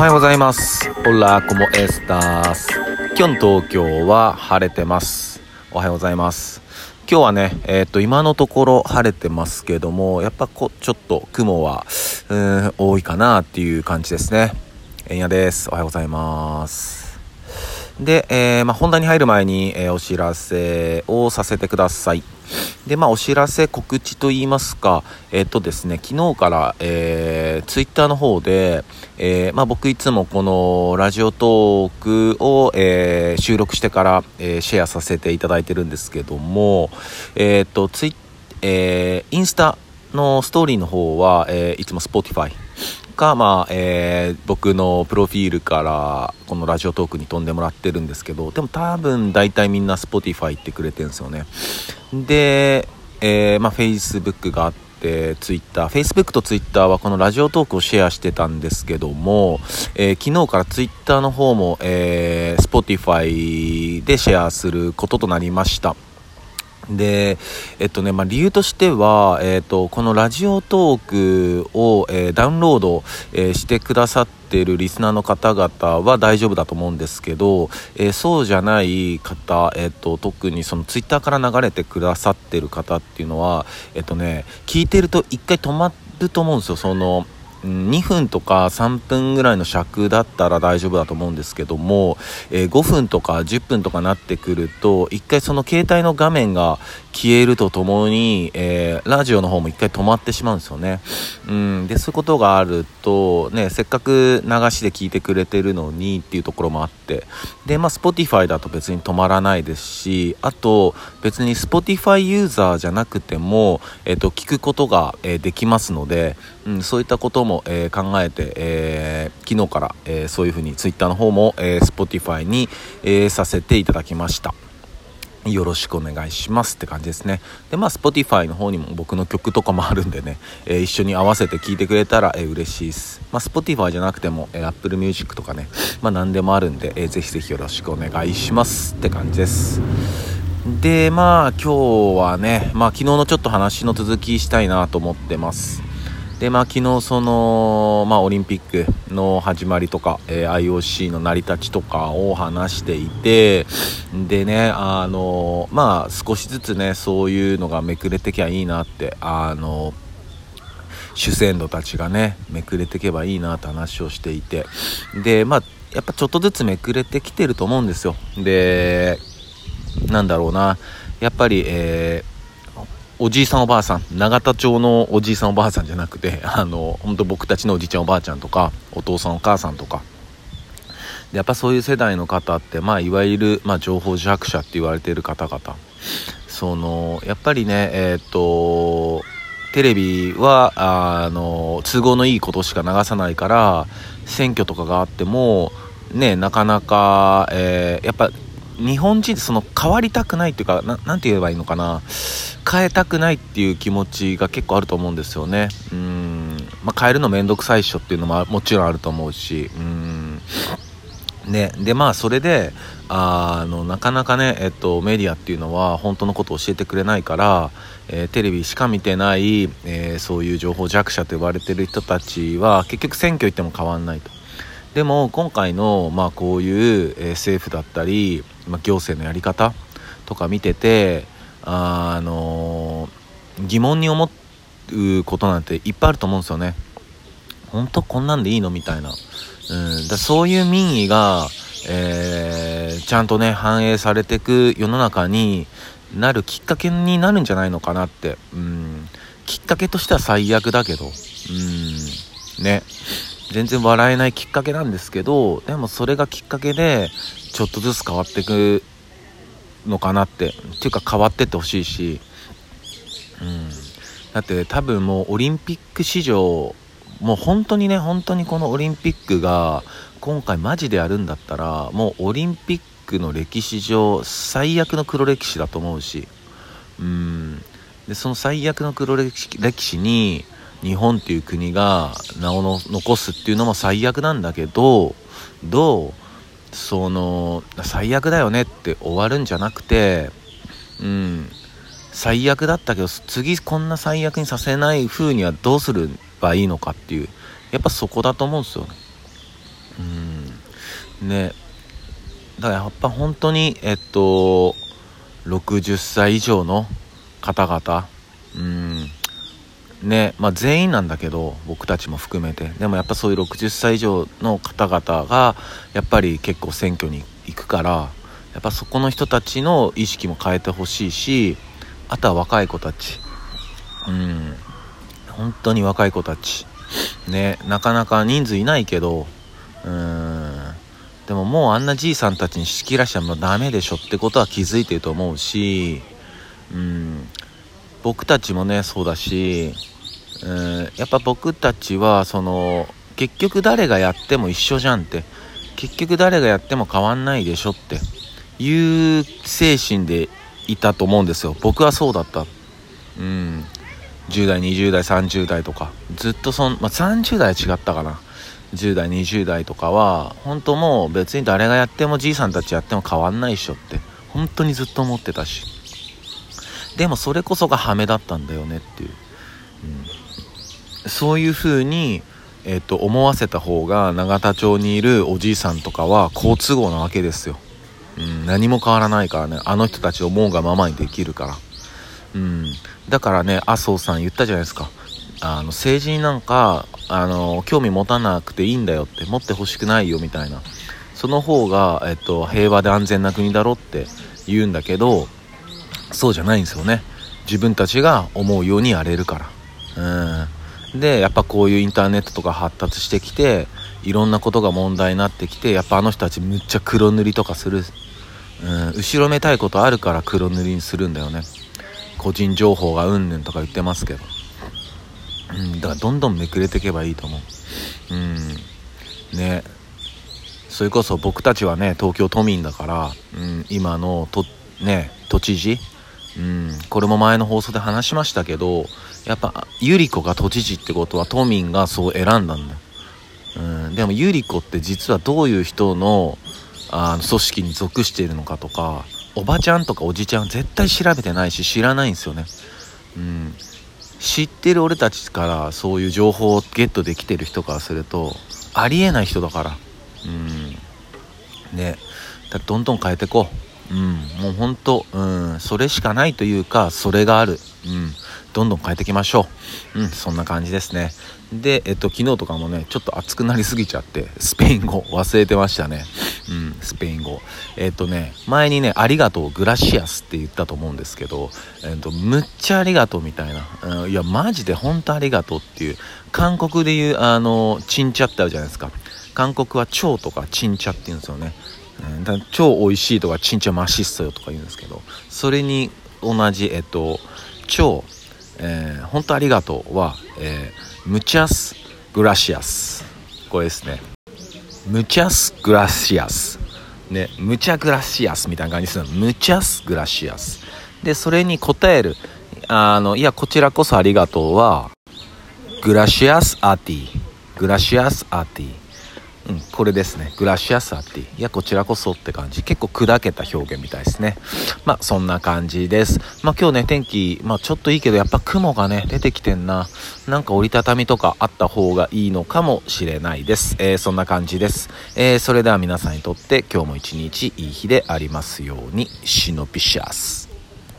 はようございます。オラコモエスタース。今日の東京は晴れてます。おはようございます。今日はね、えっ、と、今のところ晴れてますけども、やっぱこちょっと雲は、うん、多いかなっていう感じですね。えんやです。おはようございます。で、えーまあ、本題に入る前に、えーお知らせをさせてください。で、まあ、お知らせ、告知といいますか、えっ、とですね、昨日から、えー、ツイッターの方で、えーまあ、僕いつもこのラジオトークを、えー収録してから、えーシェアさせていただいてるんですけども、えっ、と、ツイえーインスタのストーリーの方は、えーいつも Spotify か、まあえー僕のプロフィールからこのラジオトークに飛んでもらってるんですけどでも多分大体みんな Spotify ってくれてるんですよね。で、えーまあ、Facebook があって Twitter Facebook と Twitter はこのラジオトークをシェアしてたんですけども、えー昨日から Twitter の方も、えー Spotify でシェアすることとなりました。で、えっとね、まあ、理由としては、えっと、このラジオトークを、えーダウンロード、えーしてくださっているリスナーの方々は大丈夫だと思うんですけど、えーそうじゃない方、えっと、特にそのツイッターから流れてくださってる方っていうのは、えっとね、聞いてると一回止まると思うんですよ、その、2分とか3分ぐらいの尺だったら大丈夫だと思うんですけども、えー5分とか10分とかなってくると一回その携帯の画面が消えるとともに、えーラジオの方も一回止まってしまうんですよね、うん、でそういうことがあると、ね、せっかく流しで聞いてくれてるのにっていうところもあってで、まあ、Spotify だと別に止まらないですしあと別に Spotify ユーザーじゃなくても、えっと聞くことが、えーできますので、うん、そういったことも、えー考えて、えー昨日から、えーそういうふうに Twitter の方も、えー Spotify に、えさせていただきました。よろしくお願いしますって感じですね。で、まあ、Spotify の方にも僕の曲とかもあるんでね、えー一緒に合わせて聴いてくれたら、えー嬉しいです。まあ、Spotify じゃなくても、えー Apple Music とかね、まあ、何でもあるんで、えーぜひぜひよろしくお願いしますって感じです。で、まあ、今日はね、まあ、昨日のちょっと話の続きしたいなと思ってます。でまあ、昨日その、まあ、オリンピックの始まりとか、えー IOC の成り立ちとかを話していてでねあのまあ少しずつねそういうのがめくれてきゃいいなってあの主戦度たちがねめくれてけばいいなって話をしていてでまあやっぱちょっとずつめくれてきてると思うんですよ。でなんだろうな。やっぱりえーおじいさんおばあさん永田町のおじいさんおばあさんじゃなくて あの本当僕たちのおじいちゃんおばあちゃんとかお父さんお母さんとか。やっぱそういう世代の方って、まあ、いわゆる、まあ、情報弱者って言われている方々。そのやっぱりねえーっとテレビはあの都合のいいことしか流さないから選挙とかがあってもねなかなか、えーやっぱ日本人ってその変わりたくないっていうかななんて言えばいいのかな。変えたくないっていう気持ちが結構あると思うんですよね。うん、まあ、変えるの面倒くさいっしょっていうのももちろんあると思うし。うん。ね、でまあそれであのなかなかね、えっと、メディアっていうのは本当のことを教えてくれないから、えーテレビしか見てない、えーそういう情報弱者と呼ばれてる人たちは結局選挙行っても変わんないと。でも今回の、まあ、こういう、政府だったり、まあ、行政のやり方とか見ててああのー疑問に思うことなんていっぱいあると思うんですよね。本当こんなんでいいのみたいな。うん、だそういう民意が、えーちゃんとね反映されていく世の中になるきっかけになるんじゃないのかなって、うん、きっかけとしては最悪だけど、うん、ね全然笑えないきっかけなんですけどでもそれがきっかけでちょっとずつ変わっていくのかなってっていうか変わってってほしいし、うん、だって多分もうオリンピック史上もう本当にね本当にこのオリンピックが今回マジでやるんだったらもうオリンピックの歴史上最悪の黒歴史だと思うしうん。でその最悪の黒歴史歴史に日本っていう国が名をの残すっていうのも最悪なんだけどどうその最悪だよねって終わるんじゃなくてうん最悪だったけど次こんな最悪にさせない風にはどうすればいいのかっていうやっぱそこだと思うんですよね。うんねだからやっぱ本当にえっと60歳以上の方々うんねまあ全員なんだけど僕たちも含めて。でもやっぱそういう60歳以上の方々がやっぱり結構選挙に行くからやっぱそこの人たちの意識も変えてほしいしあとは若い子たち。うん。本当に若い子たち。ねなかなか人数いないけどうん。でももうあんなじいさんたちに仕切らしちゃもうダメでしょってことは気づいてると思うしうん。僕たちもねそうだしうんやっぱ僕たちはその結局誰がやっても一緒じゃんって。結局誰がやっても変わんないでしょって。いう精神でいたと思うんですよ。僕はそうだった。うん。10代20代30代とか。ずっとそん、まあ、30代は違ったかな。10代20代とかは本当もう別に誰がやってもじいさんたちやっても変わんないっしょって。本当にずっと思ってたし。でもそれこそがハメだったんだよねっていう、うん、そういう風にえーと、思わせた方が永田町にいるおじいさんとかは好都合なわけですよ。うん、何も変わらないからね。あの人たち思うがままにできるから、うん、だからね麻生さん言ったじゃないですか。あの政治になんかあの興味持たなくていいんだよって持ってほしくないよみたいな。その方が、えっと、平和で安全な国だろって言うんだけどそうじゃないんですよね。自分たちが思うようにやれるから。うん。でやっぱこういうインターネットとか発達してきていろんなことが問題になってきてやっぱあの人たちむっちゃ黒塗りとかする、うん、後ろめたいことあるから黒塗りにするんだよね。個人情報がうんぬんとか言ってますけど、うん、だからどんどんめくれていけばいいと思う。うん。ね。それこそ僕たちはね東京都民だから、うん、今のとね都知事うん、これも前の放送で話しましたけどやっぱ百合子が都知事ってことは都民がそう選んだんだよ。うん、でもユリコって実はどういう人のあの組織に属しているのかとかおばちゃんとかおじちゃん絶対調べてないし知らないんですよね、うん、知ってる俺たちからそういう情報をゲットできてる人からするとありえない人だから。うん。ね。だどんどん変えてこう。うん。もうほんとうん。それしかないというかそれがある。うん。どんどん変えていきましょう。うん。そんな感じですね。で、えっと、昨日とかもね、ちょっと暑くなりすぎちゃって、スペイン語忘れてましたね。うん、スペイン語。えっとね、前にね、ありがとう、グラシアスって言ったと思うんですけど、えっと、むっちゃありがとうみたいな。うん、いや、マジで本当ありがとうっていう、韓国で言う、あの、チンチャってあるじゃないですか。韓国は超とかチンチャって言うんですよね。うん、だ超美味しいとか、チンチャマシッソよとか言うんですけど、それに同じ、えっと、超、えー、本当ありがとうは、えームチャスグラシアス。これですね。ムチャスグラシアス。ねムチャグラシアスみたいな感じするのムチャスグラシアス。でそれに答えるあのいやこちらこそありがとうはグラシアスアティグラシアスアティうん、これですね。グラシアスアティ。いや、こちらこそって感じ。結構砕けた表現みたいですね。まあ、そんな感じです。まあ、今日ね、天気、まあ、ちょっといいけど、やっぱ雲がね、出てきてんな。なんか折りたたみとかあった方がいいのかもしれないです。えー、そんな感じです。えー、それでは皆さんにとって今日も一日いい日でありますように、シノピシャス。